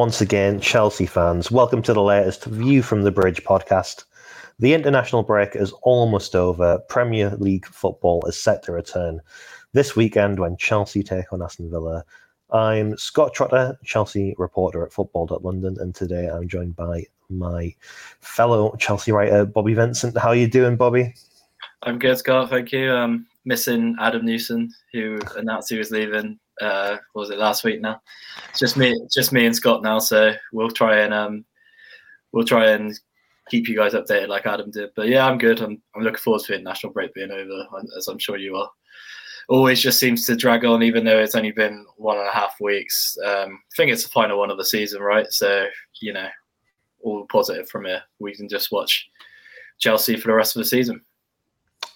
Once again, Chelsea fans. Welcome to the latest View from the Bridge podcast. The international break is almost over. Premier League football is set to return this weekend when Chelsea take on Aston Villa. I'm Scott Trotter, Chelsea reporter at Football.London, and today I'm joined by my fellow Chelsea writer, Bobby Vincent. How are you doing, Bobby? I'm good, Scott. Thank you. Um, missing Adam Newson, who announced he was leaving. Uh, was it last week now? It's just me, just me and Scott now. So we'll try and um, we'll try and keep you guys updated like Adam did. But yeah, I'm good. I'm I'm looking forward to the national break being over, as I'm sure you are. Always just seems to drag on, even though it's only been one and a half weeks. Um, I think it's the final one of the season, right? So you know, all positive from here. We can just watch Chelsea for the rest of the season.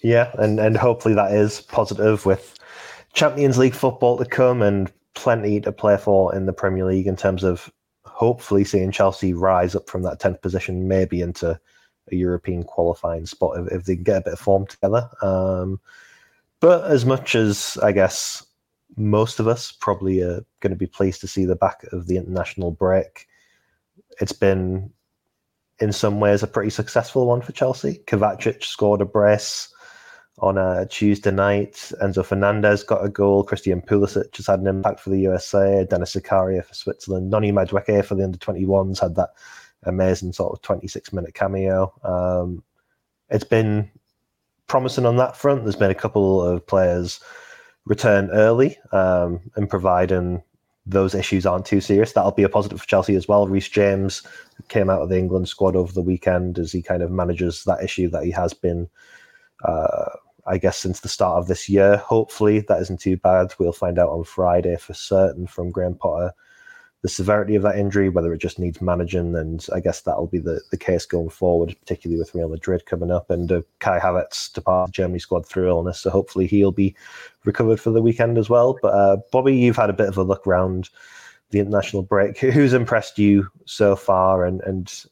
Yeah, and and hopefully that is positive with Champions League football to come and plenty to play for in the Premier League in terms of hopefully seeing Chelsea rise up from that 10th position, maybe into a European qualifying spot if, if they get a bit of form together. Um, but as much as I guess most of us probably are going to be pleased to see the back of the international break, it's been in some ways a pretty successful one for Chelsea. Kovacic scored a brace on a Tuesday night. Enzo Fernandez got a goal. Christian Pulisic has had an impact for the USA. Dennis Zakaria for Switzerland. Noni Madueke for the under 21s had that amazing sort of 26 minute cameo. Um, it's been promising on that front. There's been a couple of players return early um, and providing those issues aren't too serious. That'll be a positive for Chelsea as well. Reece James came out of the England squad over the weekend as he kind of manages that issue that he has been uh, I guess, since the start of this year. Hopefully, that isn't too bad. We'll find out on Friday for certain from Graham Potter the severity of that injury, whether it just needs managing, and I guess that'll be the, the case going forward, particularly with Real Madrid coming up and uh, Kai Havertz departed Germany squad through illness, so hopefully he'll be recovered for the weekend as well. But uh, Bobby, you've had a bit of a look around the international break. Who's impressed you so far, and and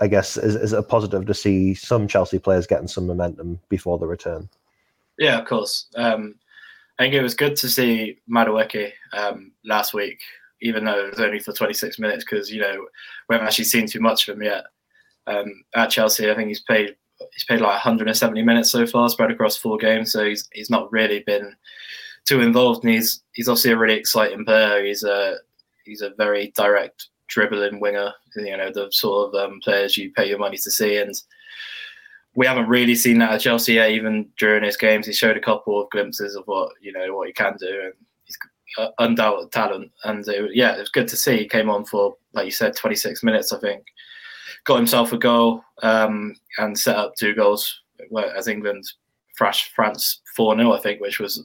I guess is, is it a positive to see some Chelsea players getting some momentum before the return? Yeah, of course. Um, I think it was good to see Madueke um, last week, even though it was only for 26 minutes, because you know we haven't actually seen too much of him yet. Um, at Chelsea, I think he's played he's played like 170 minutes so far, spread across four games. So he's he's not really been too involved, and he's he's obviously a really exciting player. He's a he's a very direct dribbling winger. You know the sort of um, players you pay your money to see, and we haven't really seen that at Chelsea yet. Even during his games, he showed a couple of glimpses of what you know what he can do, and he's undoubted talent. And it, yeah, it was good to see. He came on for like you said, 26 minutes, I think. Got himself a goal um, and set up two goals as England thrashed France 4 0, I think, which was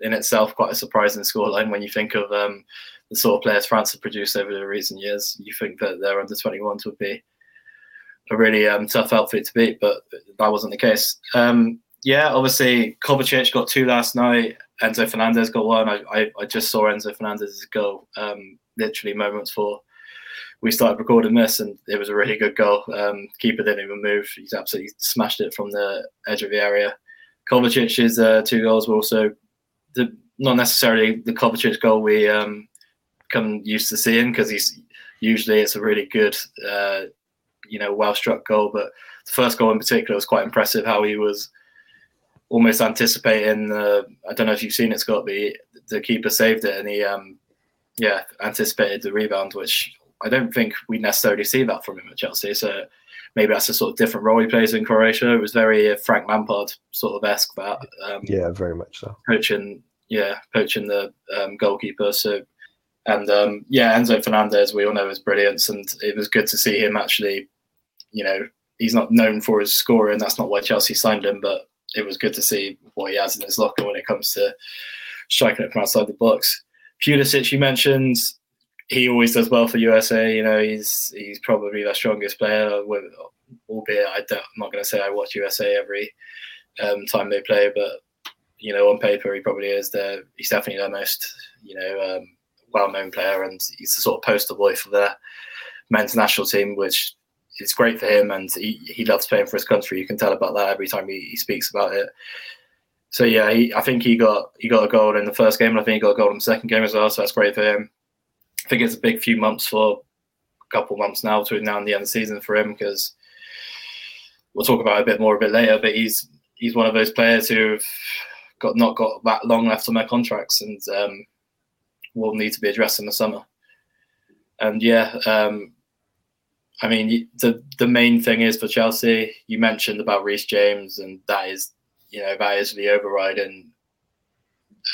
in itself quite a surprising scoreline when you think of um, the sort of players France have produced over the recent years. You think that their under 21s would be a really um, tough outfit to beat, but that wasn't the case. Um, yeah, obviously Kovacic got two last night. Enzo Fernandez got one. I, I, I just saw Enzo Fernandez's goal um, literally moments before we started recording this, and it was a really good goal. Um, keeper didn't even move. He's absolutely smashed it from the edge of the area. Kovacic's uh, two goals were also the, not necessarily the Kovacic goal we um, come used to seeing because he's usually it's a really good uh, you know, well struck goal. But the first goal in particular was quite impressive. How he was almost anticipating. The, I don't know if you've seen it, Scott, but he, the keeper saved it, and he, um, yeah, anticipated the rebound, which I don't think we necessarily see that from him at Chelsea. So maybe that's a sort of different role he plays in Croatia. It was very Frank Lampard sort of esque that. Um, yeah, very much so. Coaching, yeah, coaching the um, goalkeeper. So and um, yeah, Enzo Fernandez, we all know his brilliance, and it was good to see him actually you know, he's not known for his scoring. That's not why Chelsea signed him, but it was good to see what he has in his locker when it comes to striking it from outside the box. Pulisic, you mentioned, he always does well for USA. You know, he's he's probably the strongest player. albeit I am not going to say I watch USA every um, time they play, but you know, on paper he probably is. There, he's definitely their most you know um, well-known player, and he's the sort of poster boy for their men's national team, which it's great for him, and he, he loves playing for his country. You can tell about that every time he, he speaks about it. So yeah, he, I think he got he got a goal in the first game, and I think he got a goal in the second game as well. So that's great for him. I think it's a big few months for a couple of months now between now and the end of the season for him because we'll talk about it a bit more a bit later. But he's he's one of those players who've got not got that long left on their contracts and um, will need to be addressed in the summer. And yeah, um, I mean the the main thing is for Chelsea. You mentioned about Reece James, and that is you know that is the overriding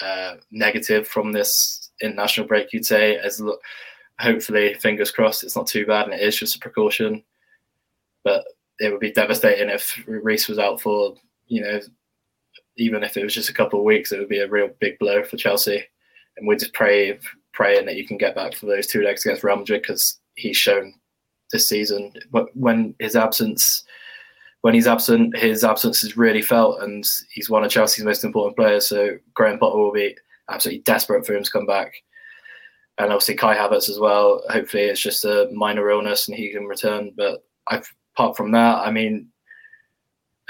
uh, negative from this international break. You'd say as hopefully fingers crossed it's not too bad and it is just a precaution. But it would be devastating if Reece was out for you know even if it was just a couple of weeks, it would be a real big blow for Chelsea. And we just pray, praying that you can get back for those two legs against Real Madrid because he's shown this season But when his absence, when he's absent, his absence is really felt, and he's one of Chelsea's most important players. So Graham Potter will be absolutely desperate for him to come back. And obviously Kai Havertz as well. Hopefully it's just a minor illness and he can return. But I've, apart from that, I mean,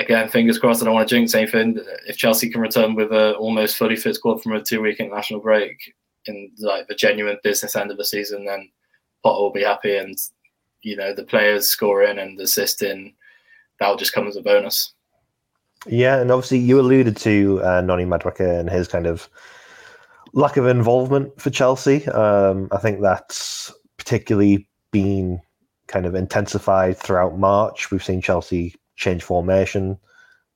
again, fingers crossed. I don't want to jinx anything. If Chelsea can return with a almost fully fit squad from a two-week international break in like the genuine business end of the season, then Potter will be happy, and you know the players scoring and assisting that'll just come as a bonus. Yeah, and obviously you alluded to uh, Noni and his kind of lack of involvement for Chelsea. Um, I think that's particularly been kind of intensified throughout March. We've seen Chelsea change formation.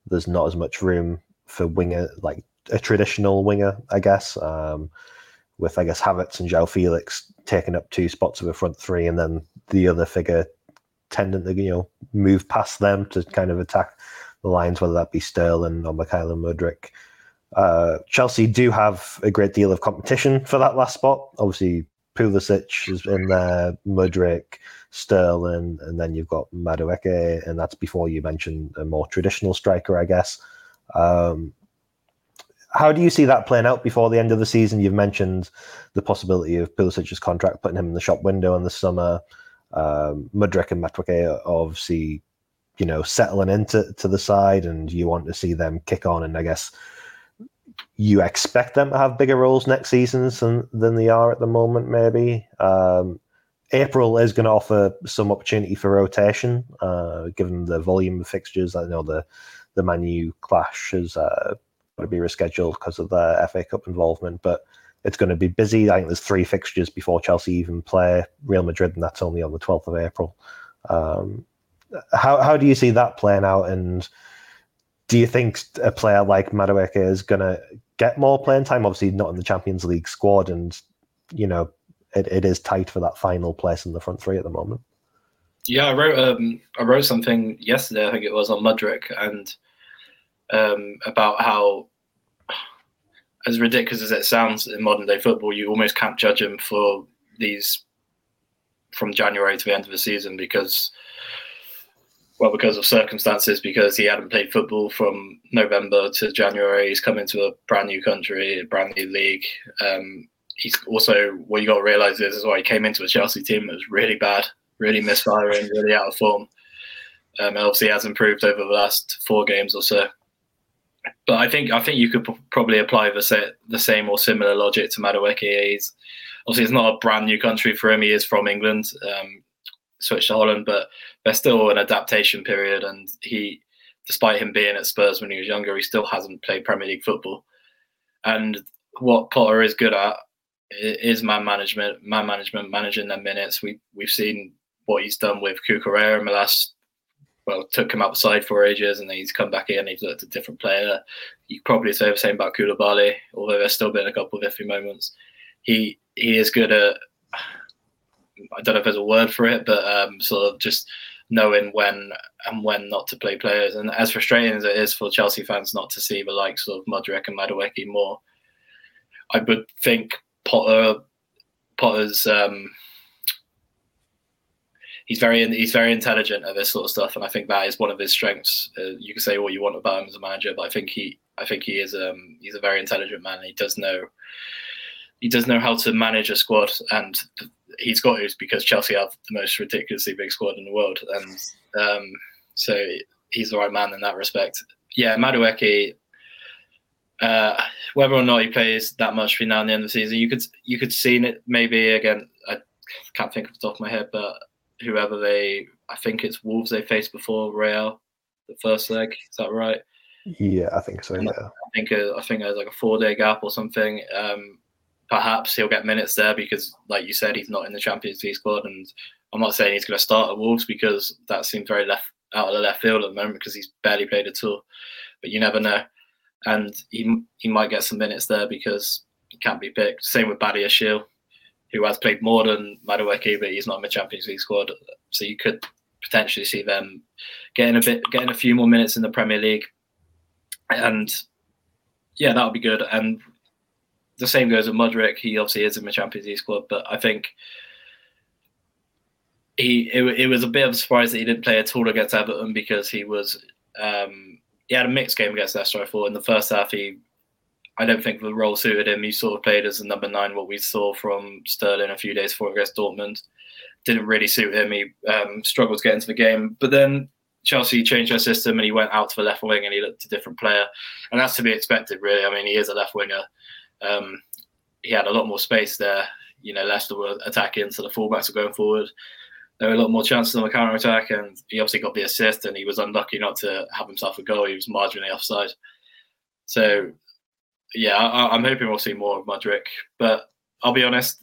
There's not as much room for winger, like a traditional winger, I guess. Um, with I guess Havertz and João Felix taking up two spots of a front three, and then the other figure tending to you know move past them to kind of attack the lines, whether that be Sterling or Mykhailo Mudryk. Uh, Chelsea do have a great deal of competition for that last spot. Obviously, Pulisic is in there, Mudryk, Sterling, and then you've got Madueke, and that's before you mention a more traditional striker, I guess. Um, how do you see that playing out before the end of the season? You've mentioned the possibility of Pulisic's contract putting him in the shop window in the summer. Um, Mudryk and Madueke obviously, you know, settling into to the side, and you want to see them kick on. And I guess you expect them to have bigger roles next season than, than they are at the moment, maybe. Um, April is going to offer some opportunity for rotation, uh, given the volume of fixtures. I know the the Man U clash has uh, to be rescheduled because of the FA Cup involvement, but it's going to be busy. I think there's three fixtures before Chelsea even play Real Madrid, and that's only on the 12th of April. Um, how how do you see that playing out? And do you think a player like Madueke is going to get more playing time? Obviously, not in the Champions League squad, and you know it, it is tight for that final place in the front three at the moment. Yeah, I wrote um, I wrote something yesterday. I think it was on Mudryk and um, about how, as ridiculous as it sounds in modern day football, you almost can't judge him for these from January to the end of the season because, well, because of circumstances, because he hadn't played football from November to January. He's come into a brand new country, a brand new league. Um, he's also what you got to realize is as well he came into a Chelsea team that was really bad, really misfiring, really out of form. Um, obviously has improved over the last four games or so. But I think I think you could p- probably apply the set, the same or similar logic to Madueke. He's obviously it's not a brand new country for him. He is from England, um, switched to Holland, but there's still an adaptation period. And he, despite him being at Spurs when he was younger, he still hasn't played Premier League football. And what Potter is good at is man management, man management, managing their minutes. We we've seen what he's done with Cucurella in the last well, took him outside for ages and then he's come back in. He's looked a different player. You probably say the same about Koulibaly, although there's still been a couple of iffy moments. He he is good at I don't know if there's a word for it, but um, sort of just knowing when and when not to play players. And as frustrating as it is for Chelsea fans not to see the likes of Mudryk and Madueke more, I would think Potter Potter's um, he's very he's very intelligent at this sort of stuff, and I think that is one of his strengths. Uh, you can say what you want about him as a manager, but I think he I think he is um, he's a very intelligent man. he does know he does know how to manage a squad, and he's got it because Chelsea have the most ridiculously big squad in the world, and um, so he's the right man in that respect. Yeah, Madueke uh, whether or not he plays that much between now and the end of the season, you could you could see it maybe again. I can't think off the top of my head, but whoever they. I think it's Wolves they faced before Real, the first leg. Is that right? Yeah, I think so. Yeah, I think uh, I think there's like a four day gap or something. Um, perhaps he'll get minutes there because, like you said, he's not in the Champions League squad, and I'm not saying he's going to start at Wolves because that seems very left out of the left field at the moment because he's barely played at all. But you never know, and he he might get some minutes there because he can't be picked. Same with Badiashile, who has played more than Madueke, but he's not in the Champions League squad, so you could potentially see them getting a bit getting a few more minutes in the Premier League and yeah, that would be good. And the same goes with Mudryk. He obviously is in the Champions League squad, but I think he it, it, was a bit of a surprise that he didn't play at all against Everton because he was um, he had a mixed game against Leicester. I thought in the first half he I don't think the role suited him. He sort of played as a number nine, what we saw from Sterling a few days before against Dortmund. Didn't really suit him. He um, struggled to get into the game, but then Chelsea changed their system and he went out to the left wing and he looked a different player, and that's to be expected, really. I mean, he is a left winger. Um, he had a lot more space there. You know, Leicester were attacking, so the fullbacks were going forward. There were a lot more chances on the counter attack, and he obviously got the assist, and he was unlucky not to have himself a goal. He was marginally offside. So, yeah, I, am hoping we'll see more of Mudryk. But I'll be honest,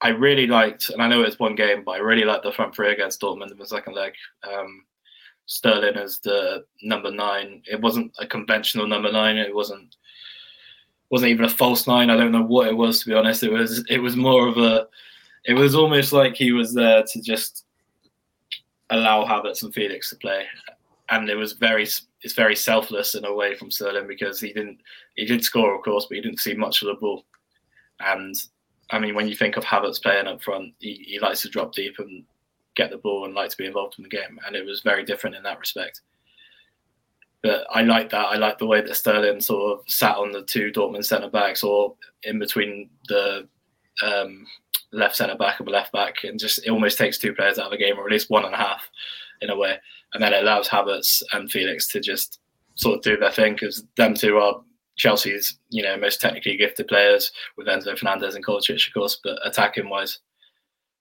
I really liked, and I know it's one game, but I really liked the front three against Dortmund in the second leg. Um, Sterling as the number nine. It wasn't a conventional number nine. It wasn't wasn't even a false nine. I don't know what it was to be honest. It was it was more of a. It was almost like he was there to just allow Havertz and Felix to play, and it was very it's very selfless in a way from Sterling because he didn't he did score of course, but he didn't see much of the ball, and I mean, when you think of Havertz playing up front, he, he likes to drop deep and get the ball and like to be involved in the game. And it was very different in that respect. But I like that. I like the way that Sterling sort of sat on the two Dortmund centre backs or in between the um, left centre back and the left back, and just it almost takes two players out of the game, or at least one and a half in a way. And then it allows Havertz and Felix to just sort of do their thing because them two are Chelsea's, you know, most technically gifted players with Enzo Fernandez and Kovacic, of course, but attacking wise,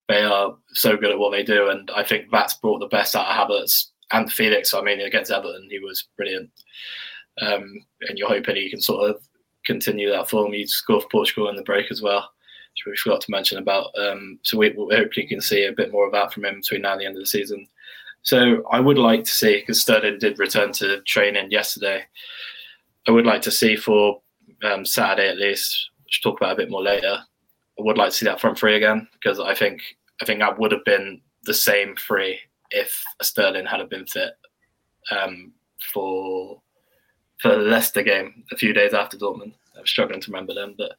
they are so good at what they do, and I think that's brought the best out of Havertz and Felix. I mean, against Everton, he was brilliant, um, and you're hoping he can sort of continue that form. He scored for Portugal in the break as well, which we forgot to mention about. Um, so we, we hopefully can see a bit more of that from him between now and the end of the season. So I would like to see because Sterling did return to training yesterday. I would like to see for um, Saturday at least, we'll talk about a bit more later. I would like to see that front three again because I think I think that would have been the same three if Sterling had been fit um, for for the Leicester game a few days after Dortmund. I'm struggling to remember them, but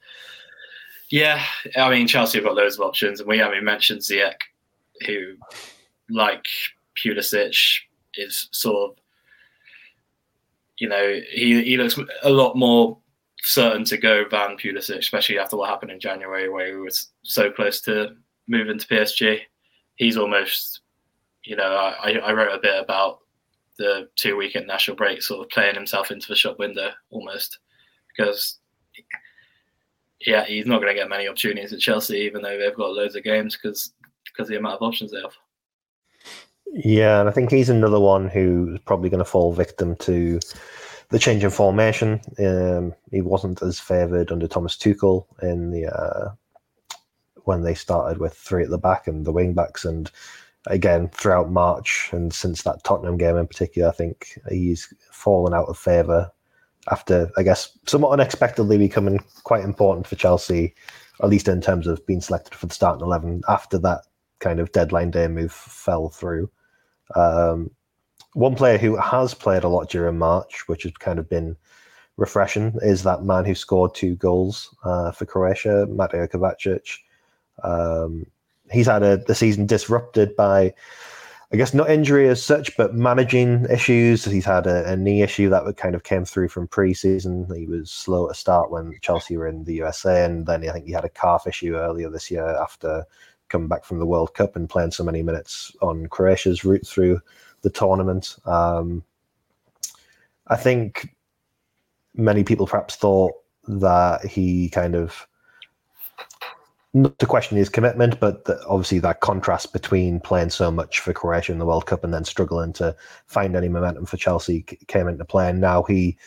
yeah, I mean Chelsea have got loads of options, and we haven't mentioned Ziyech, who, like Pulisic, is sort of you know, he he looks a lot more certain to go than Pulisic, especially after what happened in January, where he was so close to moving to PSG. He's almost, you know, I, I wrote a bit about the two week national break, sort of playing himself into the shop window almost, because yeah, he's not going to get many opportunities at Chelsea, even though they've got loads of games because because the amount of options they have. Yeah, and I think he's another one who's probably going to fall victim to the change in formation. Um, he wasn't as favoured under Thomas Tuchel in the uh, when they started with three at the back and the wing backs, and again throughout March and since that Tottenham game in particular, I think he's fallen out of favour after I guess somewhat unexpectedly becoming quite important for Chelsea, at least in terms of being selected for the starting eleven after that kind of deadline day move fell through. Um, one player who has played a lot during March, which has kind of been refreshing, is that man who scored two goals uh, for Croatia, Mateo Kovacic. Um, he's had a, the season disrupted by, I guess, not injury as such, but managing issues. He's had a, a knee issue that kind of came through from pre-season. He was slow to start when Chelsea were in the USA, and then I think he had a calf issue earlier this year after coming back from the World Cup and playing so many minutes on Croatia's route through the tournament. Um, I think many people perhaps thought that he kind of not to question his commitment, but the, obviously that contrast between playing so much for Croatia in the World Cup and then struggling to find any momentum for Chelsea came into play. And now he,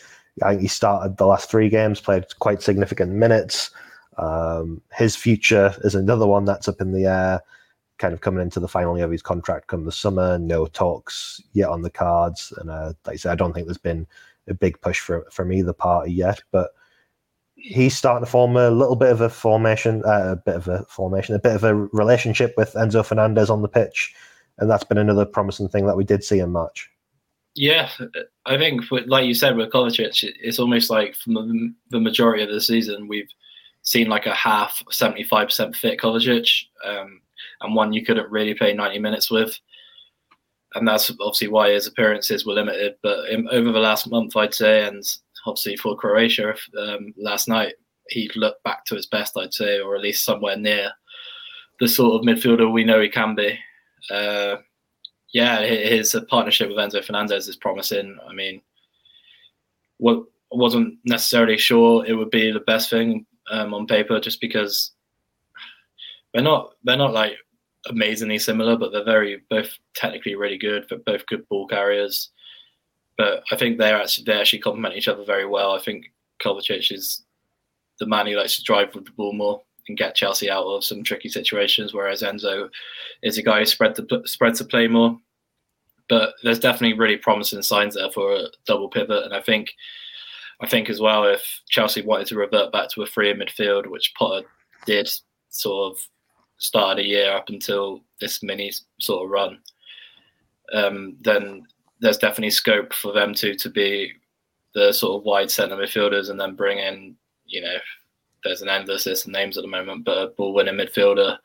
I he started the last three games, played quite significant minutes. Um, his future is another one that's up in the air, kind of coming into the final year of his contract come the summer. No talks yet on the cards, and uh, like I said, I don't think there's been a big push for from either party yet, but he's starting to form a little bit of a formation, uh, a bit of a formation, a bit of a relationship with Enzo Fernandez on the pitch, and that's been another promising thing that we did see in March. Yeah, I think, like you said with Kovacic, it's almost like from the majority of the season we've seen like a half, seventy-five percent fit Kovacic, um, and one you couldn't really play ninety minutes with, and that's obviously why his appearances were limited. But in, over the last month, I'd say, and obviously for Croatia um, last night, he looked back to his best, I'd say, or at least somewhere near the sort of midfielder we know he can be. Uh, yeah, his partnership with Enzo Fernandez is promising. I mean, what wasn't necessarily sure it would be the best thing um, on paper, just because they're not they're not like amazingly similar, but they're very both technically really good, but both good ball carriers but I think they're actually they actually complement each other very well. I think Kovacic is the man who likes to drive with the ball more and get Chelsea out of some tricky situations, whereas Enzo is a guy who spread the spreads the play more. But there's definitely really promising signs there for a double pivot, and I think I think as well if Chelsea wanted to revert back to a free in midfield, which Potter did sort of start a year up until this mini sort of run, um, then there's definitely scope for them to to be the sort of wide centre midfielders and then bring in, you know, there's an endless list of names at the moment, but a ball winning midfielder,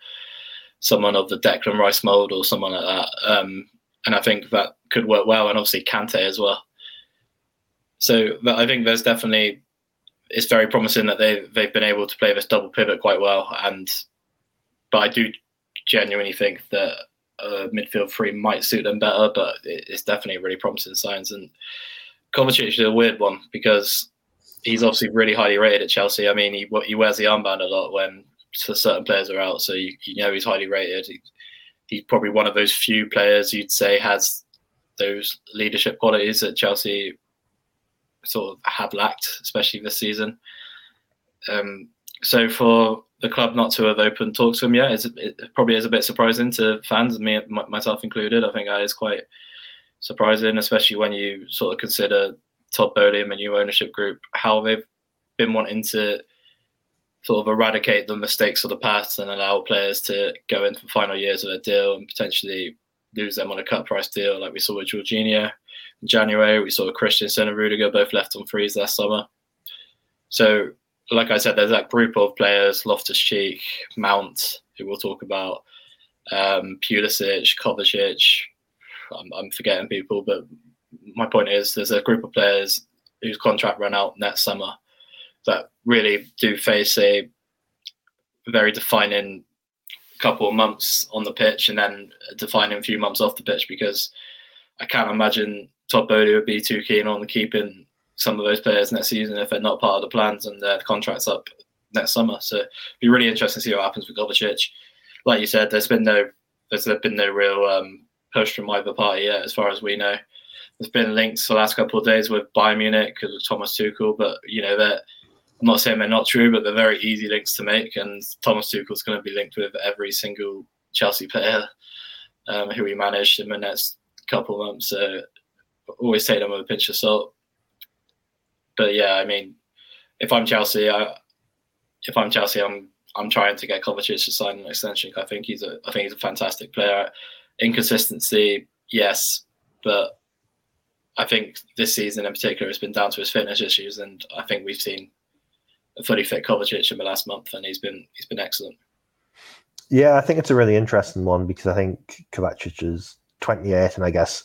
someone of the Declan Rice mould or someone like that. Um, and I think that could work well, and obviously Kante as well. So I think there's definitely it's very promising that they they've been able to play this double pivot quite well, and but I do genuinely think that midfield three might suit them better, but it's definitely really promising signs. And Kovacic is a weird one because he's obviously really highly rated at Chelsea. I mean, he he wears the armband a lot when certain players are out, so you, you know he's highly rated. He, he's probably one of those few players you'd say has those leadership qualities that Chelsea sort of have lacked, especially this season. Um, so for the club not to have opened talks with him yet it probably is a bit surprising to fans, me myself included. I think that is quite surprising, especially when you sort of consider Todd Boehly and the new ownership group how they've been wanting to sort of eradicate the mistakes of the past and allow players to go into the final years of their deal and potentially lose them on a cut price deal, like we saw with Jorginho in January. We saw Christensen and Rudiger both left on frees last summer. So like I said, there's that group of players: Loftus Cheek, Mount, who we'll talk about, um, Pulisic, Kovacic. I'm, I'm, forgetting people, but my point is, there's a group of players whose contract run out next summer that really do face a very defining couple of months on the pitch and then a defining few months off the pitch because I can't imagine Todd Boehly would be too keen on keeping some of those players next season if they're not part of the plans and their contracts up next summer. So it'd be really interesting to see what happens with Kovacic. Like you said, there's been no there's been no real um, push from either party yet, as far as we know. There's been links the last couple of days with Bayern Munich because of Thomas Tuchel, but you know that I'm not saying they're not true, but they're very easy links to make. And Thomas Tuchel's going to be linked with every single Chelsea player um, who he managed in the next couple of months. So always take them with a pinch of salt but yeah, I mean, if I'm Chelsea, I, if I'm Chelsea, I'm I'm trying to get Kovacic to sign an extension. I think he's a I think he's a fantastic player. Inconsistency, yes, but I think this season in particular has been down to his fitness issues, and I think we've seen a fully fit Kovacic in the last month, and he's been he's been excellent. Yeah, I think it's a really interesting one because I think Kovacic is 28, and I guess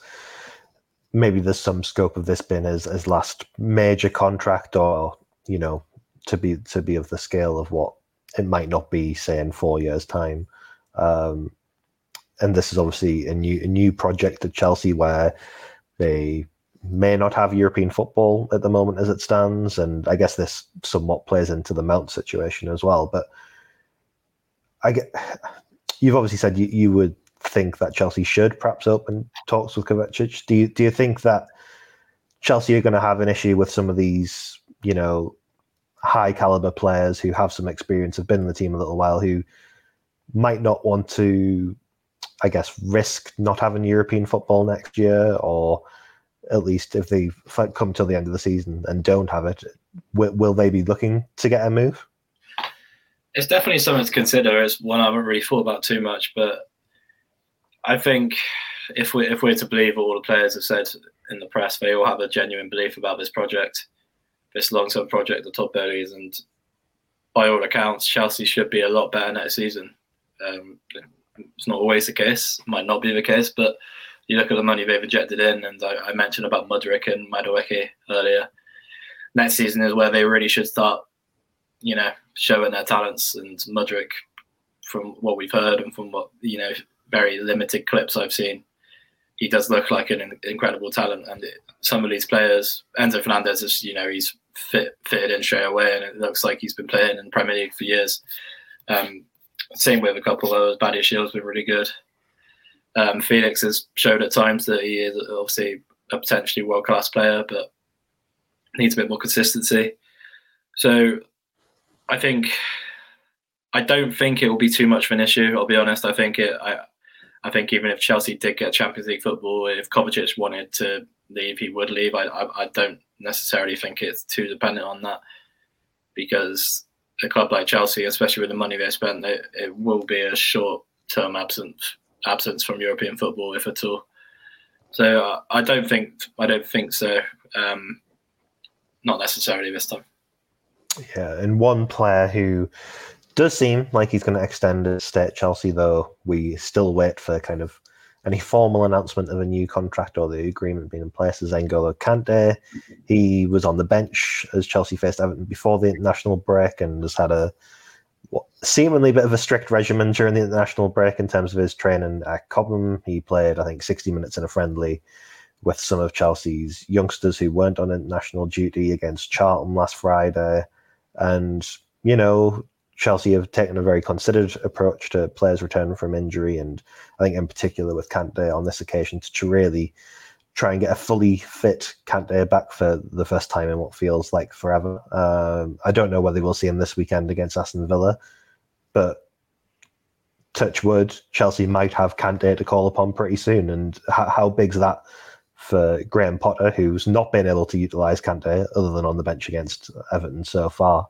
maybe there's some scope of this being his, his last major contract or you know to be to be of the scale of what it might not be say in four years time. Um, and this is obviously a new a new project at Chelsea where they may not have European football at the moment as it stands and I guess this somewhat plays into the Mount situation as well. But I get you've obviously said you, you would think that Chelsea should perhaps open talks with Kovacic. Do you do you think that Chelsea are going to have an issue with some of these, you know, high caliber players who have some experience, have been in the team a little while, who might not want to, I guess, risk not having European football next year, or at least if they come till the end of the season and don't have it, will, will they be looking to get a move? It's definitely something to consider. It's one I haven't really thought about too much, but I think if we if we're to believe all the players have said in the press, they all have a genuine belief about this project, this long term project, the Todd Boehlys, and by all accounts, Chelsea should be a lot better next season. Um, it's not always the case, might not be the case, but you look at the money they've injected in, and I, I mentioned about Mudryk and Madueke earlier. Next season is where they really should start, you know, showing their talents. And Mudryk, from what we've heard and from what you know, very limited clips I've seen, he does look like an incredible talent. And it, some of these players, Enzo Fernandez is, you know, he's fit fitted in straight away, and it looks like he's been playing in Premier League for years. Um, same with a couple of those. Badiashile's been really good. Um, Felix has showed at times that he is obviously a potentially world class player, but needs a bit more consistency. So I think I don't think it will be too much of an issue. I'll be honest. I think it. I I think even if Chelsea did get Champions League football, if Kovacic wanted to leave, he would leave. I, I, I don't necessarily think it's too dependent on that because a club like Chelsea, especially with the money they spent, it, it will be a short-term absence absence from European football, if at all. So uh, I don't think I don't think so. Um, not necessarily this time. Yeah, and one player who does seem like he's going to extend his stay at Chelsea, though we still wait for kind of any formal announcement of a new contract or the agreement being in place. Is N'Golo Kante. He was on the bench as Chelsea faced Everton before the international break and has had a what, seemingly bit of a strict regimen during the international break in terms of his training at Cobham. He played, I think, 60 minutes in a friendly with some of Chelsea's youngsters who weren't on international duty against Charlton last Friday. And, you know, Chelsea have taken a very considered approach to players returning from injury, and I think in particular with Kante on this occasion to really try and get a fully fit Kante back for the first time in what feels like forever. Um, I don't know whether we'll see him this weekend against Aston Villa, but touch wood, Chelsea might have Kante to call upon pretty soon. And how, how big's that for Graham Potter, who's not been able to utilise Kante other than on the bench against Everton so far?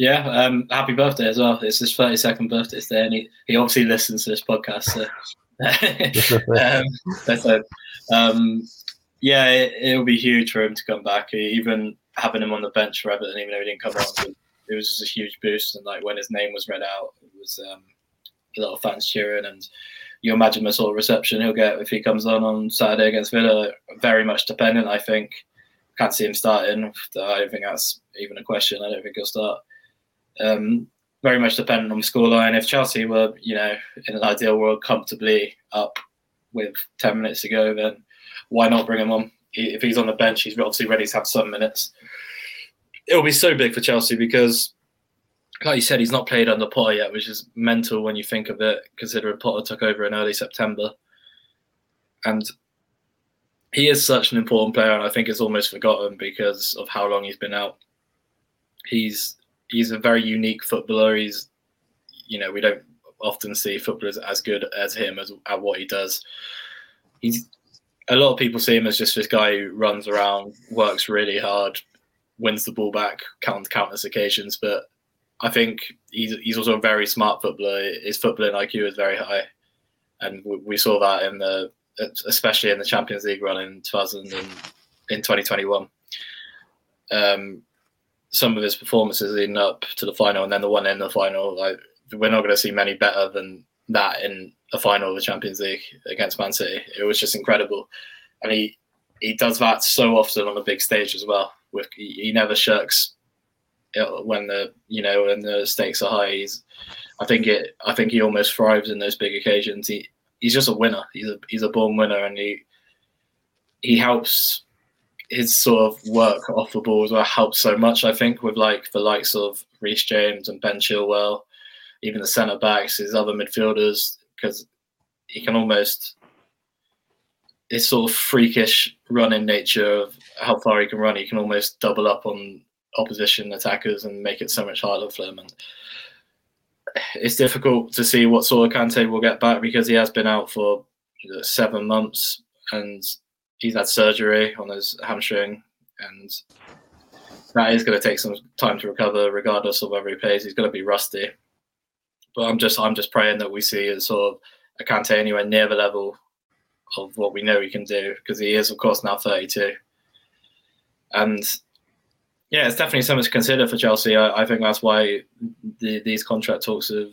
Yeah, um, happy birthday as well. It's his 32nd birthday today, and he, he obviously listens to this podcast. So. um, um, yeah, it, will be huge for him to come back. Even having him on the bench for Everton, even though he didn't come on, it was just a huge boost. And like when his name was read out, it was um, a lot of fans cheering. And you imagine the sort of reception he'll get if he comes on on Saturday against Villa. Very much dependent, I think. Can't see him starting. I don't think that's even a question. I don't think he'll start. Um, very much dependent on the scoreline. If Chelsea were, you know, in an ideal world, comfortably up with 10 minutes to go, then why not bring him on? If he's on the bench, he's obviously ready to have some minutes. It'll be so big for Chelsea because, like you said, he's not played under Potter yet, which is mental when you think of it, considering Potter took over in early September. And he is such an important player, and I think it's almost forgotten because of how long he's been out. He's he's a very unique footballer. He's, you know, we don't often see footballers as good as him as at what he does. He's a lot of people see him as just this guy who runs around, works really hard, wins the ball back, count countless occasions. But I think he's he's also a very smart footballer. His footballing IQ is very high, and we, we saw that in the especially in the Champions League run in 2000 and in 2021. Um, some of his performances leading up to the final and then the one in the final, like we're not going to see many better than that in a final of the Champions League against Man City. It was just incredible, and he he does that so often on the big stage as well. With he, never shirks when the you know when the stakes are high. He's I think it I think he almost thrives in those big occasions. He he's just a winner. He's a he's a born winner, and he he helps his sort of work off the ball as well helps so much. I think with like the likes of Reece James and Ben Chilwell, even the centre backs, his other midfielders, because he can almost his sort of freakish running nature of how far he can run, he can almost double up on opposition attackers and make it so much harder for them. And it's difficult to see what sort of Kante will get back because he has been out for seven months and he's had surgery on his hamstring and that is going to take some time to recover regardless of whether he plays he's going to be rusty but i'm just i'm just praying that we see a sort of a Kante anywhere near the level of what we know he can do because he is of course now 32 and yeah, it's definitely something to consider for Chelsea. I, I think that's why the, these contract talks have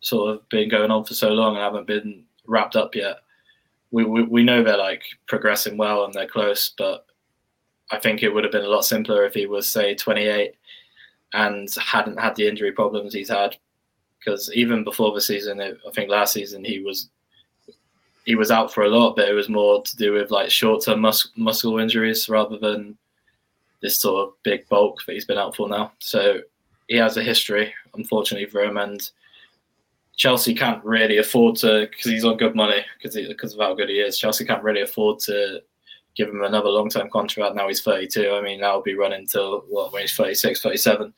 sort of been going on for so long and haven't been wrapped up yet. We, we, we know they're like progressing well and they're close, but I think it would have been a lot simpler if he was say 28 and hadn't had the injury problems he's had. Because even before the season, I think last season he was he was out for a lot, but it was more to do with like short term mus- muscle injuries rather than this sort of big bulk that he's been out for now. So he has a history, unfortunately for him, and Chelsea can't really afford to because he's on good money because because of how good he is. Chelsea can't really afford to give him another long term contract. Now he's 32. I mean, that'll be running till what when he's 36, 37.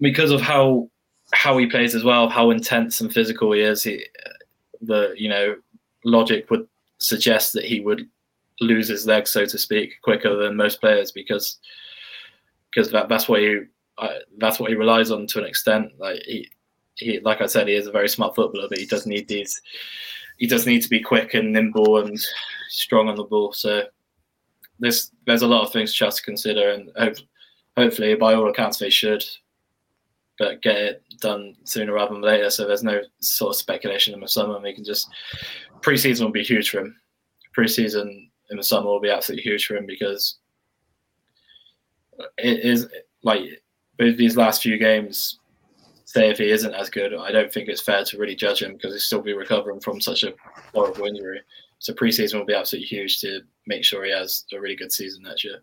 Because of how how he plays as well, how intense and physical he is. He, the you know logic would suggest that he would lose his legs, so to speak, quicker than most players because because that, that's what he uh, that's what he relies on to an extent. Like he, he, like I said, he is a very smart footballer, but he does need these. He does need to be quick and nimble and strong on the ball. So there's there's a lot of things to consider, and hope, hopefully, by all accounts, they should, but get it done sooner rather than later. So there's no sort of speculation in the summer. We can just preseason will be huge for him. Preseason in the summer will be absolutely huge for him because it is like these last few games. Say if he isn't as good, I don't think it's fair to really judge him because he'll still be recovering from such a horrible injury. So preseason will be absolutely huge to make sure he has a really good season next year.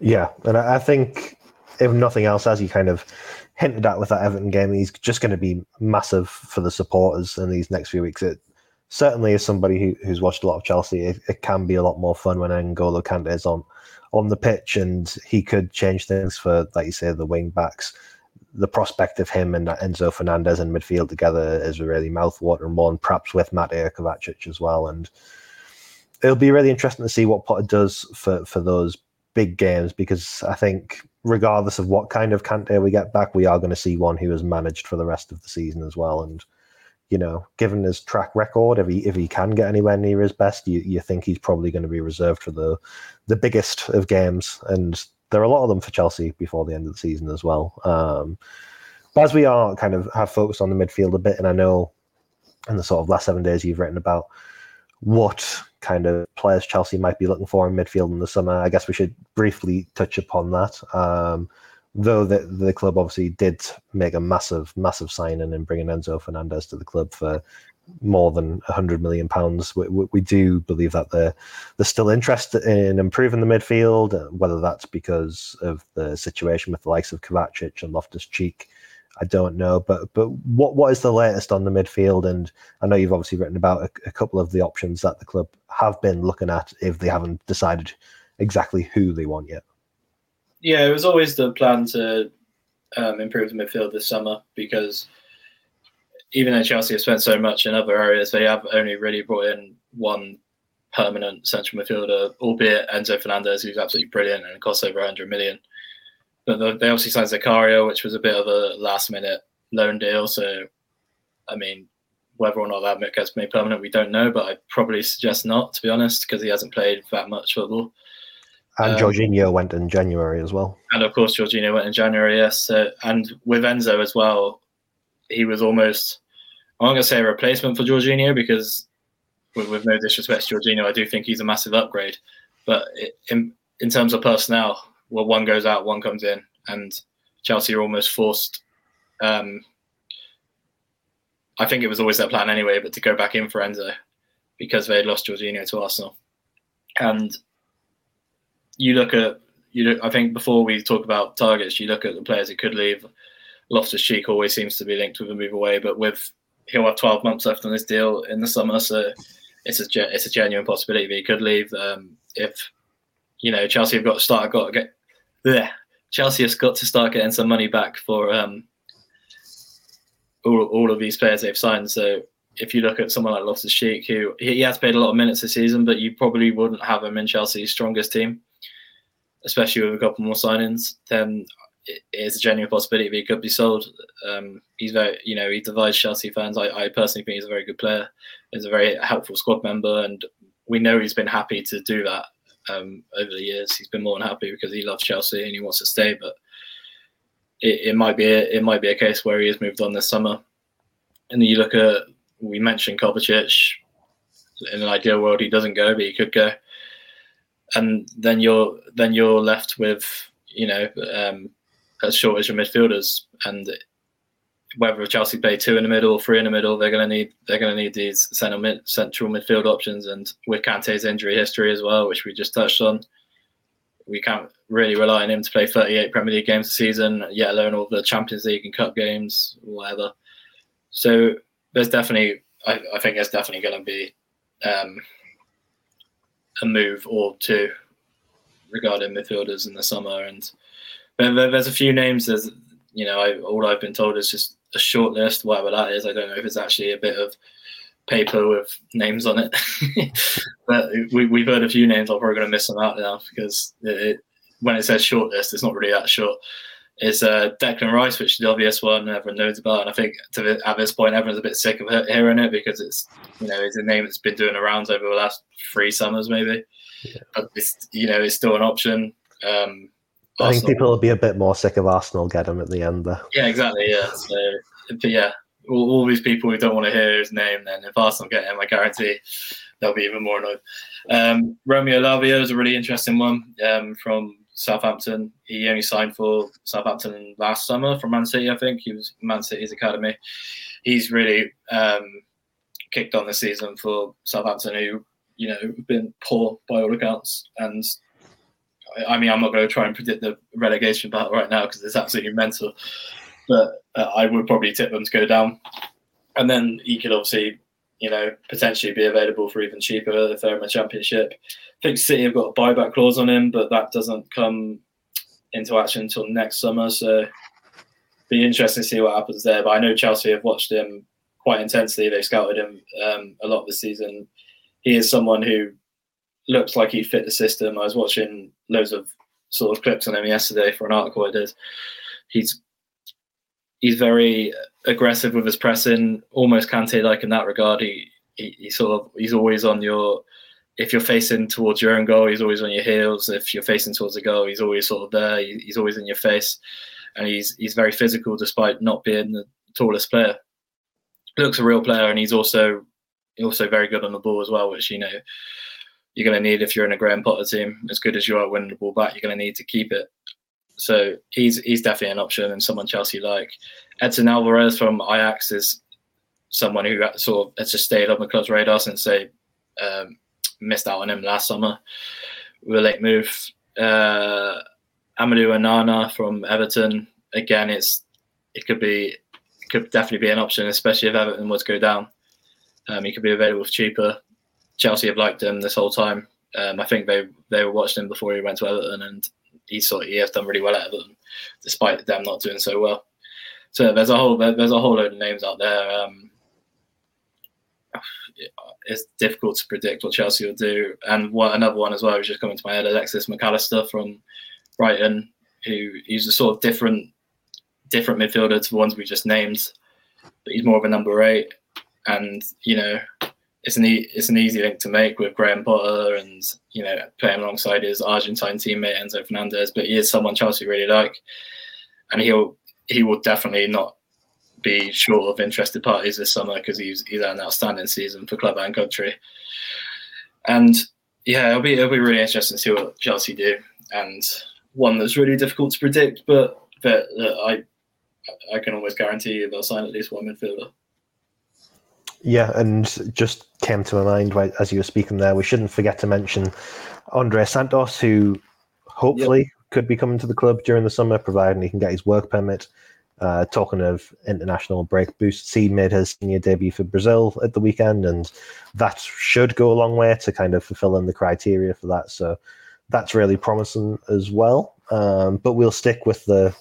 Yeah, and I think if nothing else, as you kind of hinted at with that Everton game, he's just going to be massive for the supporters in these next few weeks. It certainly, as somebody who, who's watched a lot of Chelsea, it, it, can be a lot more fun when N'Golo Kante is on on the pitch, and he could change things for, like you say, the wing backs. The prospect of him and Enzo Fernandez in midfield together is a really mouthwatering one, perhaps with Mateo Kovacic as well. And it'll be really interesting to see what Potter does for, for those big games because I think regardless of what kind of Kante we get back, we are going to see one who is managed for the rest of the season as well. And you know, given his track record, if he if he can get anywhere near his best, you, you think he's probably going to be reserved for the the biggest of games, and there are a lot of them for Chelsea before the end of the season as well. Um, but as we are kind of have focused on the midfield a bit, and I know in the sort of last seven days you've written about what kind of players Chelsea might be looking for in midfield in the summer. I guess we should briefly touch upon that. Um, though the, the club obviously did make a massive, massive signing in bringing Enzo Fernandez to the club for more than 100 million pounds. We, we, do believe that they're, they're still interested in improving the midfield, uh, whether that's because of the situation with the likes of Kovacic and Loftus Cheek. I don't know, but but what what is the latest on the midfield? And I know you've obviously written about a, a couple of the options that the club have been looking at if they haven't decided exactly who they want yet. Yeah, it was always the plan to um, improve the midfield this summer because even though Chelsea have spent so much in other areas, they have only really brought in one permanent central midfielder, albeit Enzo Fernandez, who's absolutely brilliant and costs over 100 million. But they obviously signed Zakaria, which was a bit of a last minute loan deal. So, I mean, whether or not that gets made permanent, we don't know, but I'd probably suggest not, to be honest, because he hasn't played that much football. And um, Jorginho went in January as well. And of course, Jorginho went in January, yes. Uh, and with Enzo as well, he was almost, I'm to say a replacement for Jorginho because, with, with, no disrespect to Jorginho, I do think he's a massive upgrade. But in, in terms of personnel, well, one goes out, one comes in. And Chelsea are almost forced. Um, I think it was always their plan anyway, but to go back in for Enzo because they lost Jorginho to Arsenal. And you look at you. Look, I think before we talk about targets, you look at the players who could leave. Loftus Cheek always seems to be linked with a move away, but with he'll have 12 months left on his deal in the summer, so it's a it's a genuine possibility that he could leave. Um, if you know Chelsea have got to start, got to get yeah, Chelsea has got to start getting some money back for um, all all of these players they've signed. So if you look at someone like Loftus Cheek, who he has played a lot of minutes this season, but you probably wouldn't have him in Chelsea's strongest team, especially with a couple more signings, then it is a genuine possibility that he could be sold. Um, he's very, you know, he divides Chelsea fans. I, I personally think he's a very good player. He's a very helpful squad member, and we know he's been happy to do that um, over the years. He's been more than happy because he loves Chelsea and he wants to stay. But it, it might be a, it might be a case where he has moved on this summer. And you look at we mentioned Kovacic. In an ideal world, he doesn't go, but he could go. And then you're then you're left with you know um, a as your midfielders, and whether Chelsea play two in the middle or three in the middle, they're going to need they're going to need these central mid, central midfield options. And with Kante's injury history as well, which we just touched on, we can't really rely on him to play 38 Premier League games a season, yet alone all the Champions League and Cup games, whatever. So there's definitely, I, I think there's definitely going to be um, a move or two regarding midfielders in the summer. And there's a few names. There's, you know, I, all I've been told is just a short list, whatever that is. I don't know if it's actually a bit of paper with names on it. but we, we've heard a few names. I'm probably going to miss them out now because it, when it says short list, it's not really that short. It's uh, Declan Rice, which is the obvious one everyone knows about. And I think to, at this point, everyone's a bit sick of hearing it because it's, you know, it's a name that's been doing the rounds over the last three summers, maybe. Yeah. But it's, you know, it's still an option. Um, I think people will be a bit more sick of Arsenal get him at the end, though. Yeah, exactly. Yeah. So, but yeah, all, all, these people who don't want to hear his name, then if Arsenal get him, I guarantee they'll be even more annoyed. Um, Romeo Lavia is a really interesting one um, from Southampton. He only signed for Southampton last summer from Man City, I think. He was Man City's academy. He's really um, kicked on the season for Southampton, who you know have been poor by all accounts. And I mean, I'm not going to try and predict the relegation battle right now because it's absolutely mental. But uh, I would probably tip them to go down. And then he could obviously, you know, potentially be available for even cheaper if they're in the championship. I think City have got a buyback clause on him, but that doesn't come into action until next summer. So be interesting to see what happens there. But I know Chelsea have watched him quite intensely. They've scouted him um, a lot this season. He is someone who looks like he fit the system. I was watching loads of sort of clips on him yesterday for an article I did. He's he's very aggressive with his pressing, almost Kante like in that regard. He, he he sort of he's always on your if you're facing towards your own goal, he's always on your heels. If you're facing towards the goal, he's always sort of there. He's always in your face, and he's he's very physical despite not being the tallest player. He looks a real player, and he's also also very good on the ball as well, which you know you're going to need if you're in a Graham Potter team. As good as you are winning the ball back, you're going to need to keep it. So he's he's definitely an option and someone Chelsea like. Edson Alvarez from Ajax is someone who sort of has just stayed on the club's radar since they um, missed out on him last summer with a late move. Uh, Amadou Onana from Everton. Again, it's it could be could definitely be an option, especially if Everton was to go down. Um, he could be available for cheaper. Chelsea have liked him this whole time. Um, I think they they were watching him before he went to Everton, and he sort he has done really well at Everton, despite them not doing so well. So there's a whole there's a whole load of names out there. Um, it's difficult to predict what Chelsea will do. And what another one as well was just coming to my head, Alexis Mac Allister from Brighton, who he's a sort of different different midfielder to the ones we just named, but he's more of a number eight. And you know, it's an e- it's an easy link to make with Graham Potter and you know playing alongside his Argentine teammate Enzo Fernandez. But he is someone Chelsea really like, and he'll he will definitely not be short of interested parties this summer because he's he's had an outstanding season for club and country. And yeah, it'll be it'll be really interesting to see what Chelsea do, and one that's really difficult to predict, but that I I can almost guarantee they'll sign at least one midfielder. Yeah, and just came to my mind right, as you were speaking there. We shouldn't forget to mention Andrey Santos, who hopefully yep. could be coming to the club during the summer, providing he can get his work permit. Uh, talking of international break boosts, he made his senior debut for Brazil at the weekend, and that should go a long way to kind of fulfilling the criteria for that. So that's really promising as well. Um, but we'll stick with the,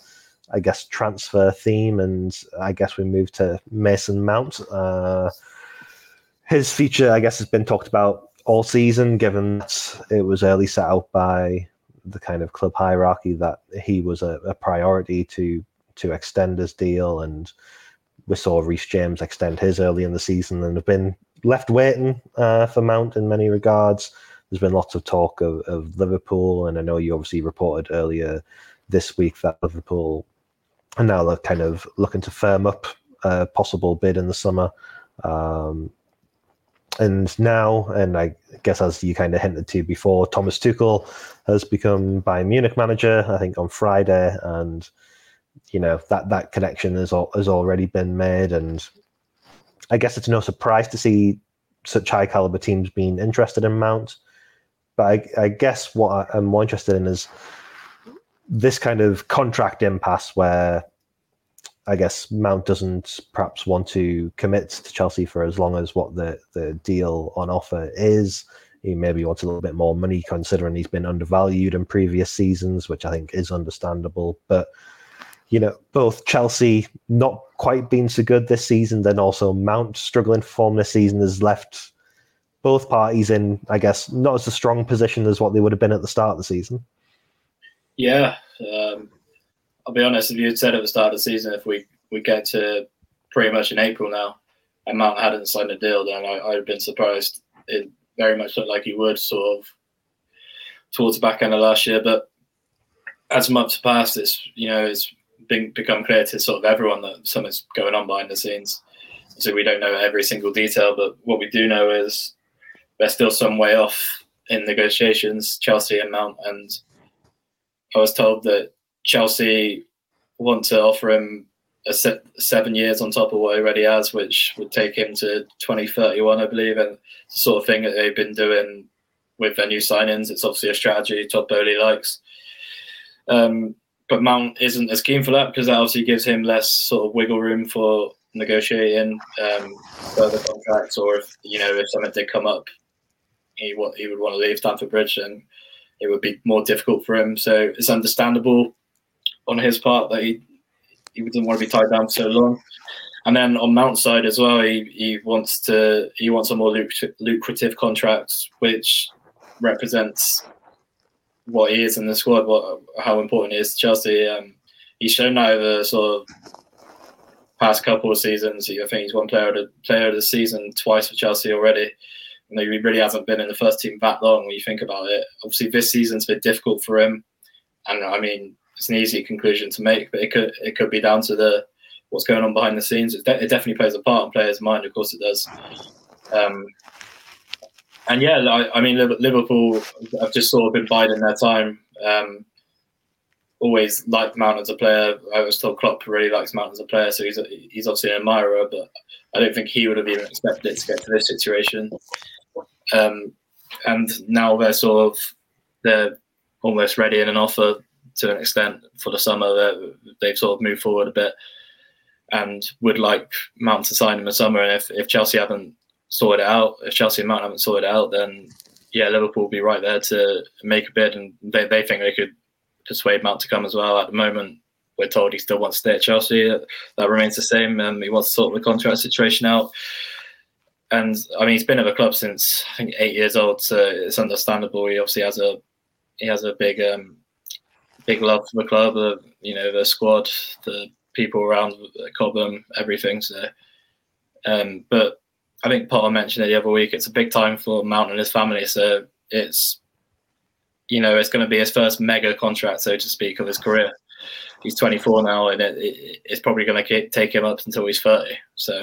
I guess, transfer theme, and I guess we move to Mason Mount. Uh, his future, I guess, has been talked about all season, given that it was early set out by the kind of club hierarchy that he was a, a priority to to extend his deal, and we saw Reece James extend his early in the season, and have been left waiting uh, for Mount in many regards. There's been lots of talk of, of Liverpool, and I know you obviously reported earlier this week that Liverpool are now kind of looking to firm up a possible bid in the summer. Um, and now, and I guess as you kind of hinted to before, Thomas Tuchel has become Bayern Munich manager. I think on Friday, and you know that that connection has has already been made, and I guess it's no surprise to see such high caliber teams being interested in Mount. But I, I guess what I'm more interested in is this kind of contract impasse where I guess Mount doesn't perhaps want to commit to Chelsea for as long as what the, the deal on offer is. He maybe wants a little bit more money considering he's been undervalued in previous seasons, which I think is understandable. But, you know, both Chelsea not quite being so good this season, then also Mount struggling for form this season has left both parties in, I guess, not as a strong position as what they would have been at the start of the season. Yeah, um, I'll be honest. If you had said at the start of the season, if we we get to pretty much in April now, and Mount hadn't signed a deal, then I, I'd have been surprised. It very much looked like he would, sort of towards the back end of last year. But as months passed, it's you know it's been become clear to sort of everyone that something's going on behind the scenes. So we don't know every single detail, but what we do know is they're still some way off in negotiations, Chelsea and Mount. And I was told that Chelsea want to offer him a se- seven years on top of what he already has, which would take him to 2031, I believe. And the sort of thing that they've been doing with their new signings. It's obviously a strategy Todd Boehly likes. Um, but Mount isn't as keen for that because that obviously gives him less sort of wiggle room for negotiating um, further contracts, or if you know if something did come up he he would want to leave Stamford Bridge, and it would be more difficult for him. So it's understandable on his part that he he doesn't want to be tied down so long. And then on Mount's side as well, he, he wants to he wants a more lucrative contract, which represents what he is in the squad, what how important he is to Chelsea. Um, he's shown that over sort of past couple of seasons. I think he's one player of the, player of the season twice for Chelsea already you know, he really hasn't been in the first team that long when you think about it. Obviously, this season's been difficult for him, and I mean, it's an easy conclusion to make, but it could it could be down to the what's going on behind the scenes. It, de- it definitely plays a part in players' mind, of course, it does. Um, and yeah, I, I, mean, Liverpool have just sort of been biding their time. Um, always liked Mount as a player. I was told Klopp really likes Mount as a player, so he's he's obviously an admirer. But I don't think he would have even expected it to get to this situation. Um, and now they're sort of they're almost ready in an offer to an extent for the summer. They're, they've sort of moved forward a bit and would like Mount to sign in the summer. And if, if Chelsea haven't sorted it out, if Chelsea and Mount haven't sorted it out, then yeah, Liverpool will be right there to make a bid, and they, they think they could persuade Mount to come as well. At the moment, we're told he still wants to stay at Chelsea. That remains the same. Um, he wants to sort the contract situation out and I mean he's been at the club since I think eight years old, so it's understandable. He obviously has a he has a big um, big love for the club, the you know the squad, the people around Cobham, everything. So, um, but I think Potter mentioned it the other week. It's a big time for Mount and his family, so it's you know it's going to be his first mega contract, so to speak, of his career. He's 24 now, and it, it, it's probably going to take him up until he's 30. So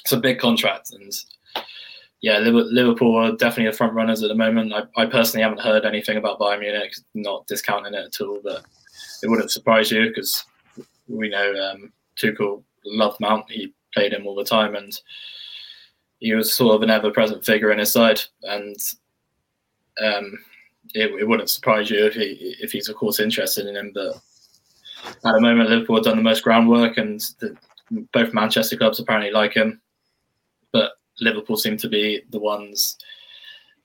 it's a big contract, and yeah, Liverpool are definitely the front runners at the moment. I, I personally haven't heard anything about Bayern Munich, not discounting it at all, but it wouldn't surprise you because we know um, Tuchel loved Mount. He played him all the time, and he was sort of an ever-present figure in his side. And um, it, it, wouldn't surprise you if he if he's of course interested in him. But at the moment, Liverpool have done the most groundwork, and the, both Manchester clubs apparently like him. Liverpool seem to be the ones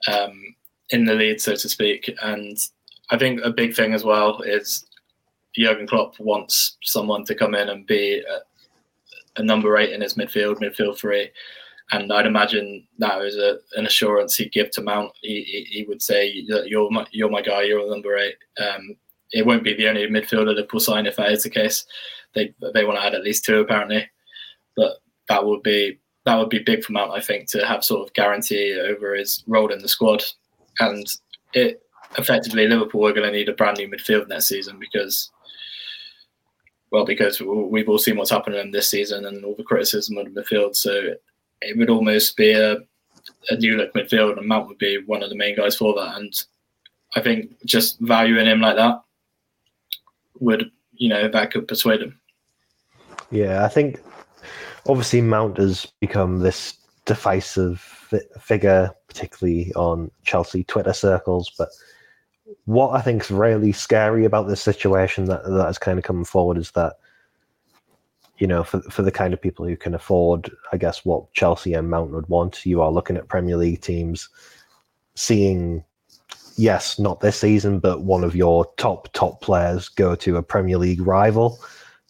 um, in the lead, so to speak. And I think a big thing as well is Jurgen Klopp wants someone to come in and be a, a number eight in his midfield, midfield three. And I'd imagine that is a, an assurance he'd give to Mount. He, he, he would say that you're my, you're my guy, you're a number eight. Um, it won't be the only midfielder Liverpool sign if that is the case. They they want to add at least two apparently, but that would be that would be big for Mount, I think, to have sort of guarantee over his role in the squad. And it effectively Liverpool are going to need a brand new midfield next season because, well, because we've all seen what's happening this season and all the criticism of the midfield. So it would almost be a, a new look midfield, and Mount would be one of the main guys for that. And I think just valuing him like that would, you know, that could persuade him. Yeah, I think obviously Mount has become this divisive figure, particularly on Chelsea Twitter circles. But what I think is really scary about this situation that that has kind of come forward is that you know for for the kind of people who can afford, I guess, what Chelsea and Mount would want, you are looking at Premier League teams seeing. Yes, not this season, but one of your top top players go to a Premier League rival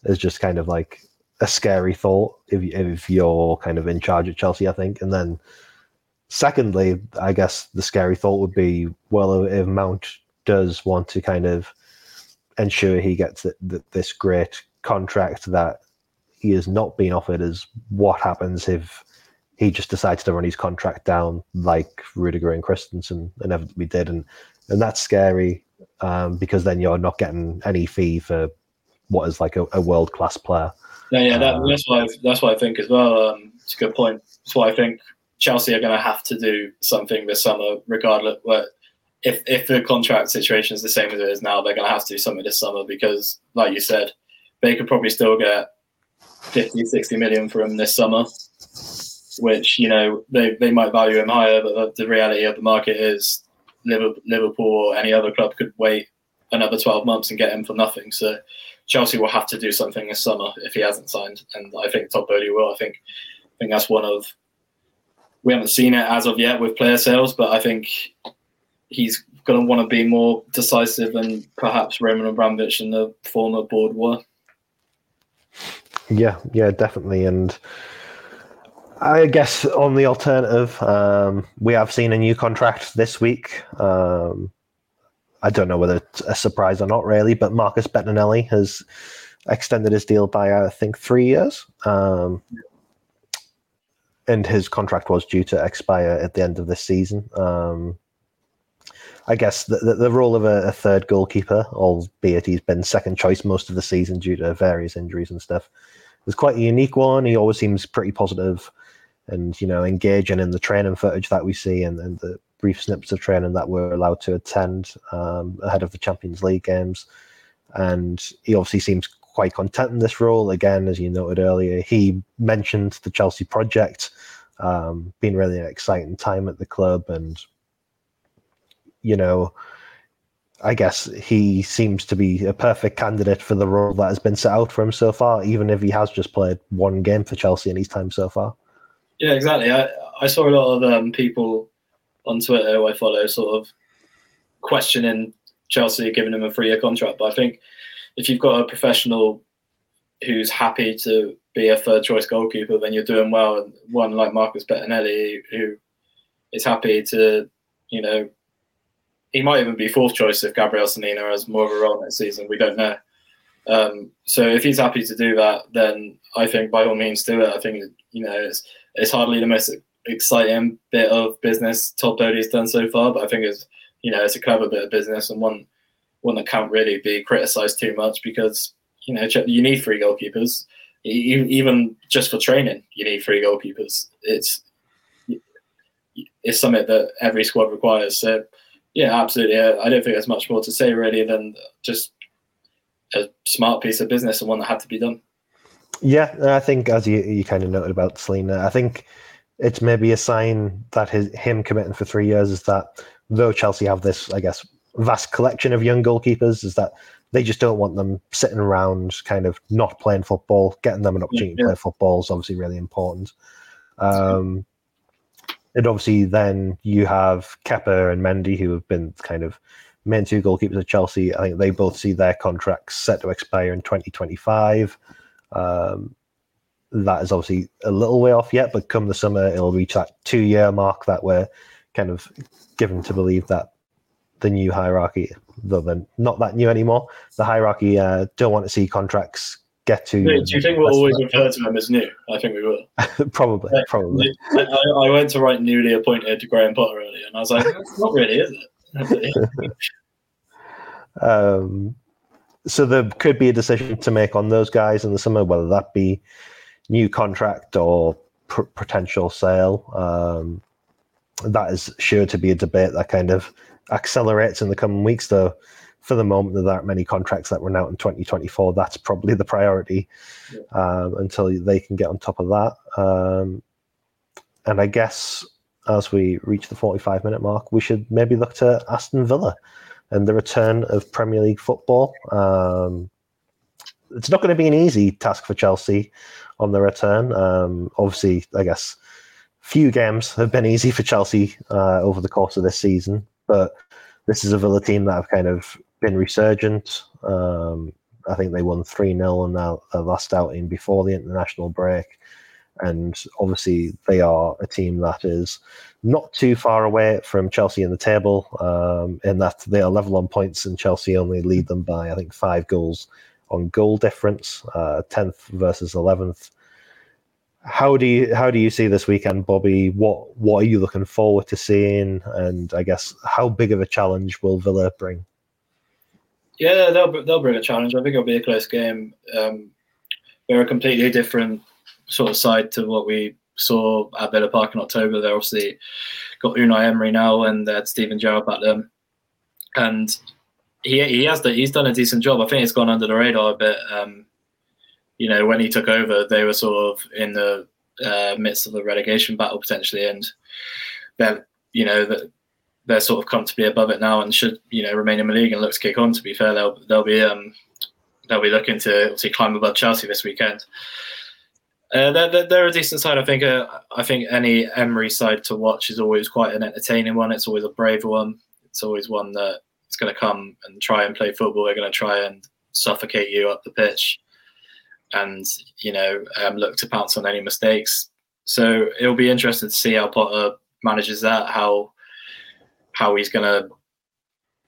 is just kind of like a scary thought if if you're kind of in charge at Chelsea, I think. And then, secondly, I guess the scary thought would be, well, if Mount does want to kind of ensure he gets the, the, this great contract that he has not been offered, is what happens if he just decides to run his contract down like Rudiger and Christensen inevitably did, and and that's scary um, because then you're not getting any fee for what is like a, a world class player. Yeah, yeah, that, uh, that's why I, that's what I think as well. Um, it's a good point. That's why I think Chelsea are going to have to do something this summer, regardless. But if if the contract situation is the same as it is now, they're going to have to do something this summer because, like you said, they could probably still get 50, 60 million for him this summer, which you know they they might value him higher. But the, the reality of the market is Liverpool or any other club could wait another 12 months and get him for nothing. So Chelsea will have to do something this summer if he hasn't signed, and I think Todd Boehly will. I think I think that's one of we haven't seen it as of yet with player sales, but I think he's going to want to be more decisive than perhaps Roman Abramovich and the former board were. Yeah, yeah, definitely, and. I guess on the alternative, um, we have seen a new contract this week. Um, I don't know whether it's a surprise or not, really, but Marcus Bettinelli has extended his deal by, I think, three years. Um, and his contract was due to expire at the end of this season. Um, I guess the, the, the role of a, a, third goalkeeper, albeit he's been second choice most of the season due to various injuries and stuff, is quite a unique one. He always seems pretty positive and, you know, engaging in the training footage that we see and, and the brief snippets of training that we're allowed to attend um, ahead of the Champions League games. And he obviously seems quite content in this role. Again, as you noted earlier, he mentioned the Chelsea project, um, being really an exciting time at the club. And, you know, I guess he seems to be a perfect candidate for the role that has been set out for him so far, even if he has just played one game for Chelsea in his time so far. Yeah, exactly. I, I saw a lot of um, people on Twitter who I follow sort of questioning Chelsea giving him a three year contract. But I think if you've got a professional who's happy to be a third choice goalkeeper, then you're doing well. And one like Marcus Bettinelli, who is happy to, you know, he might even be fourth choice if Gabriel Slonina has more of a role next season. We don't know. Um, so if he's happy to do that, then I think by all means do it. I think you know it's it's hardly the most exciting bit of business Todd Boehly's done so far, but I think it's you know it's a clever bit of business and one one that can't really be criticised too much because you know you need three goalkeepers. Even just for training you need three goalkeepers. It's it's something that every squad requires. So yeah absolutely. I don't think there's much more to say really than just a smart piece of business and one that had to be done. Yeah i think as you, you kind of noted about Slonina, i think it's maybe a sign that his him committing for three years is that though Chelsea have this, I guess, vast collection of young goalkeepers, is that they just don't want them sitting around, kind of not playing football. Getting them an opportunity yeah, yeah. to play football is obviously really important. Um, and obviously, then you have Kepa and Mendy, who have been kind of main two goalkeepers of Chelsea. I think they both see their contracts set to expire in 2025. Um, that is obviously a little way off yet, but come the summer, it'll reach that two year mark that we're kind of given to believe that the new hierarchy, though they're not that new anymore, the hierarchy uh, don't want to see contracts get to. Do you think we'll always refer to them as new? I think we will. probably, probably. I, I, went to write newly appointed Graham Potter earlier, and I was like, not really, is it? um, so there could be a decision to make on those guys in the summer, whether that be new contract or pr- potential sale. Um, that is sure to be a debate that kind of accelerates in the coming weeks. Though, for the moment, there aren't many contracts that run out in 2024. That's probably the priority yeah. um, until they can get on top of that. Um, and I guess as we reach the 45 minute mark, we should maybe look to Aston Villa and the return of Premier League football. Um, it's not going to be an easy task for Chelsea on the return. Um, obviously, I guess few games have been easy for Chelsea uh, over the course of this season, but this is a Villa team that have kind of been resurgent. Um, I think they won 3 0 in their, their last outing before the international break. And obviously, they are a team that is not too far away from Chelsea in the table, um, in that they are level on points, and Chelsea only lead them by, I think, five goals on goal difference, uh, 10th versus 11th. How do you how do you see this weekend, Bobby? What what are you looking forward to seeing? And I guess how big of a challenge will Villa bring? Yeah, they'll they'll bring a challenge. I think it'll be a close game. Um, they're a completely different sort of side to what we saw at Villa Park in October. They're obviously got Unai Emery now, and they had Steven Gerrard back then. And he he has the, he's done a decent job. I think it's gone under the radar a bit. Um, you know, when he took over, they were sort of in the uh, midst of the relegation battle potentially, and then you know that they're sort of comfortably above it now and should you know remain in the league and look to kick on. To be fair, they'll they'll be um, they'll be looking to obviously climb above Chelsea this weekend. Uh, they're, they're, they're, a decent side. I think. Uh, I think any Emery side to watch is always quite an entertaining one. It's always a brave one. It's always one that is going to come and try and play football. They're going to try and suffocate you up the pitch, and you know um, look to pounce on any mistakes. So it'll be interesting to see how Potter manages that. How how he's going to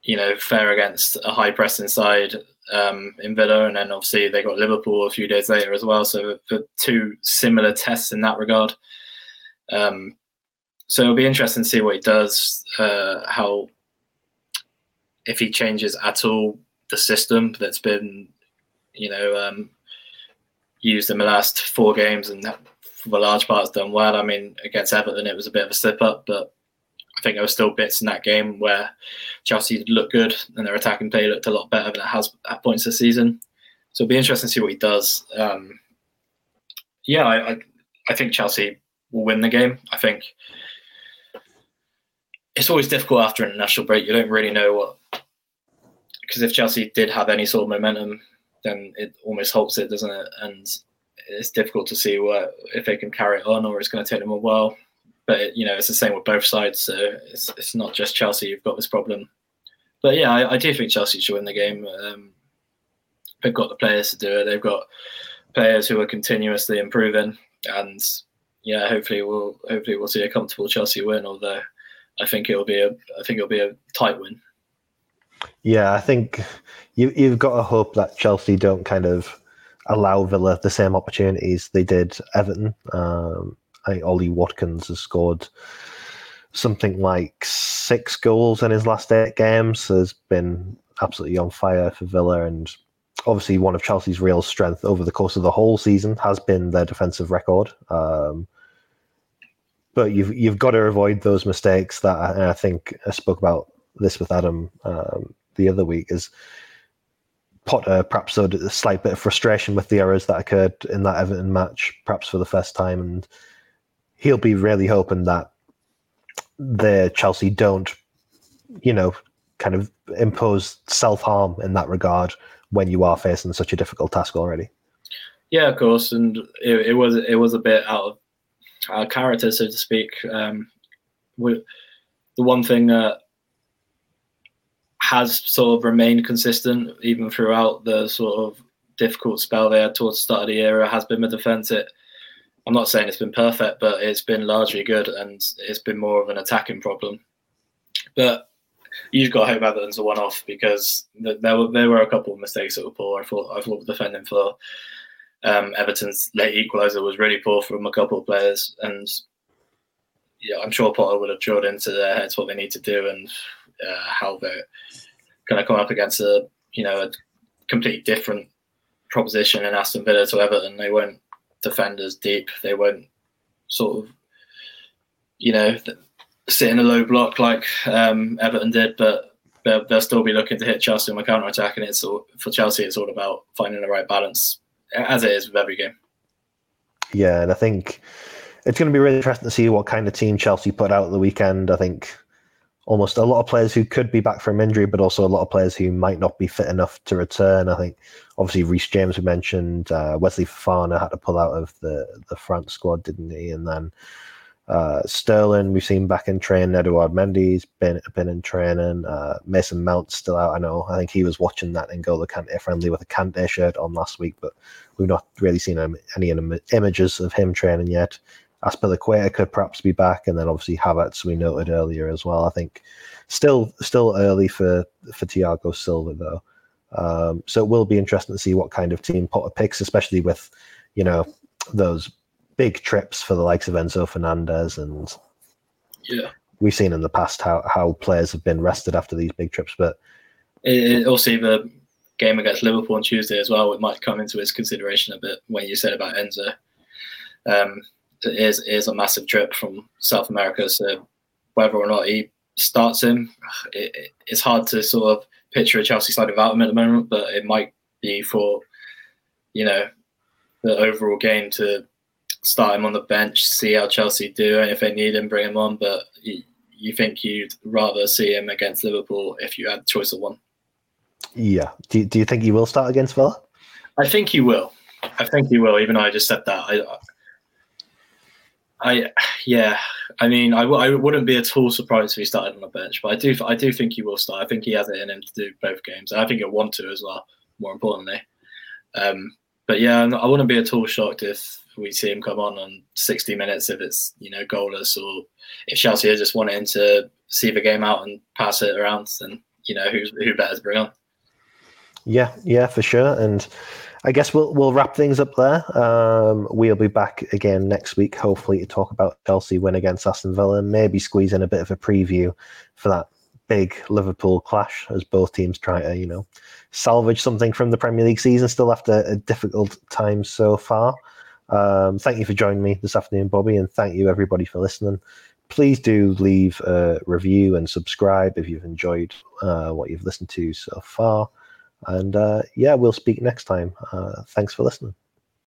you know fare against a high press inside um, in Villa, and then obviously they got Liverpool a few days later as well. So the two similar tests in that regard. Um, so it'll be interesting to see what he does, uh, how if he changes at all the system that's been, you know, um, used in the last four games and for the large part has done well. I mean, against Everton, it was a bit of a slip up, but I think there were still bits in that game where Chelsea looked good and their attacking play looked a lot better than it has at points this season. So it'll be interesting to see what he does. Um, yeah, I, I, I think Chelsea will win the game. I think it's always difficult after an international break. You don't really know what because if Chelsea did have any sort of momentum, then it almost halts it, doesn't it? And it's difficult to see what if they can carry it on or it's going to take them a while but you know it's the same with both sides. So it's it's not just Chelsea you've got this problem. But yeah, I, I do think Chelsea should win the game. Um, they've got the players to do it. They've got players who are continuously improving, and yeah, hopefully we'll hopefully we'll see a comfortable Chelsea win. Although I think it'll be a I think it'll be a tight win. Yeah, I think you you've got to hope that Chelsea don't kind of allow Villa the same opportunities they did Everton. Um, I think Ollie Watkins has scored something like six goals in his last eight games. Has been absolutely on fire for Villa, and obviously one of Chelsea's real strength over the course of the whole season has been their defensive record. Um, but you've you've got to avoid those mistakes that I, I think I spoke about this with Adam um, the other week is Potter perhaps showed a slight bit of frustration with the errors that occurred in that Everton match, perhaps for the first time, and he'll be really hoping that the Chelsea don't, you know, kind of impose self harm in that regard when you are facing such a difficult task already. Yeah, of course, and it, it was it was a bit out of our character, so to speak. Um, we, the one thing that has sort of remained consistent even throughout the sort of difficult spell they had towards the start of the era has been the defence. It, I'm not saying it's been perfect, but it's been largely good, and it's been more of an attacking problem. But you've got to hope Everton's a one-off because there were there were a couple of mistakes that were poor. I thought I thought the defending for um, Everton's late equaliser was really poor from a couple of players, and yeah, I'm sure Potter would have drilled into their heads what they need to do and uh, how they're going to come up against a you know a completely different proposition in Aston Villa to Everton. They weren't defenders deep. They weren't sort of you know sit in a low block like um, Everton did, but they'll, they'll, still be looking to hit Chelsea on the counter attack. And it's all, for Chelsea, it's all about finding the right balance, as it is with every game. Yeah, and I think it's going to be really interesting to see what kind of team Chelsea put out the weekend. I think almost a lot of players who could be back from injury, but also a lot of players who might not be fit enough to return. I think obviously Reece James we mentioned, uh, Wesley Fofana had to pull out of the the France squad, didn't he? And then uh, Sterling, we've seen back in training. Edouard Mendy's been been in training. Uh, Mason Mount's still out. I know. I think he was watching that N'Golo Kante friendly with a Kante shirt on last week, but we've not really seen any images of him training yet. Azpilicueta could perhaps be back, and then obviously Havertz we noted earlier as well. I think still still early for for Thiago Silva though. Um, so it will be interesting to see what kind of team Potter picks, especially with you know those big trips for the likes of Enzo Fernandez and yeah, we've seen in the past how how players have been rested after these big trips. But it, it also the game against Liverpool on Tuesday as well, it might come into his consideration a bit when you said about Enzo. Um, is, it is a massive trip from South America, so whether or not he starts him, it, it's hard to sort of picture a Chelsea side without him at the moment. But it might be for you know the overall game to start him on the bench, see how Chelsea do, and if they need him, bring him on. But you, you think you'd rather see him against Liverpool if you had the choice of one? Yeah. Do, do you think he will start against Villa? I think he will. I think he will. Even though I just said that, I, I, yeah. I mean, I w- I wouldn't be at all surprised if he started on the bench, but I do, I do think he will start. I think he has it in him to do both games, and I think he'll want to as well. More importantly, um, but yeah, I wouldn't be at all shocked if we see him come on on 60 minutes if it's you know goalless or if Chelsea just wanting him to see the game out and pass it around, then you know who's who better to bring on. Yeah, yeah, for sure. And I guess we'll we'll wrap things up there. Um, we'll be back again next week, hopefully, to talk about Chelsea win against Aston Villa and maybe squeeze in a bit of a preview for that big Liverpool clash as both teams try to, you know, salvage something from the Premier League season still after a difficult time so far. Um, thank you for joining me this afternoon, Bobby, and thank you everybody for listening. Please do leave a review and subscribe if you've enjoyed uh, what you've listened to so far. And uh, yeah, we'll speak next time. Uh, thanks for listening.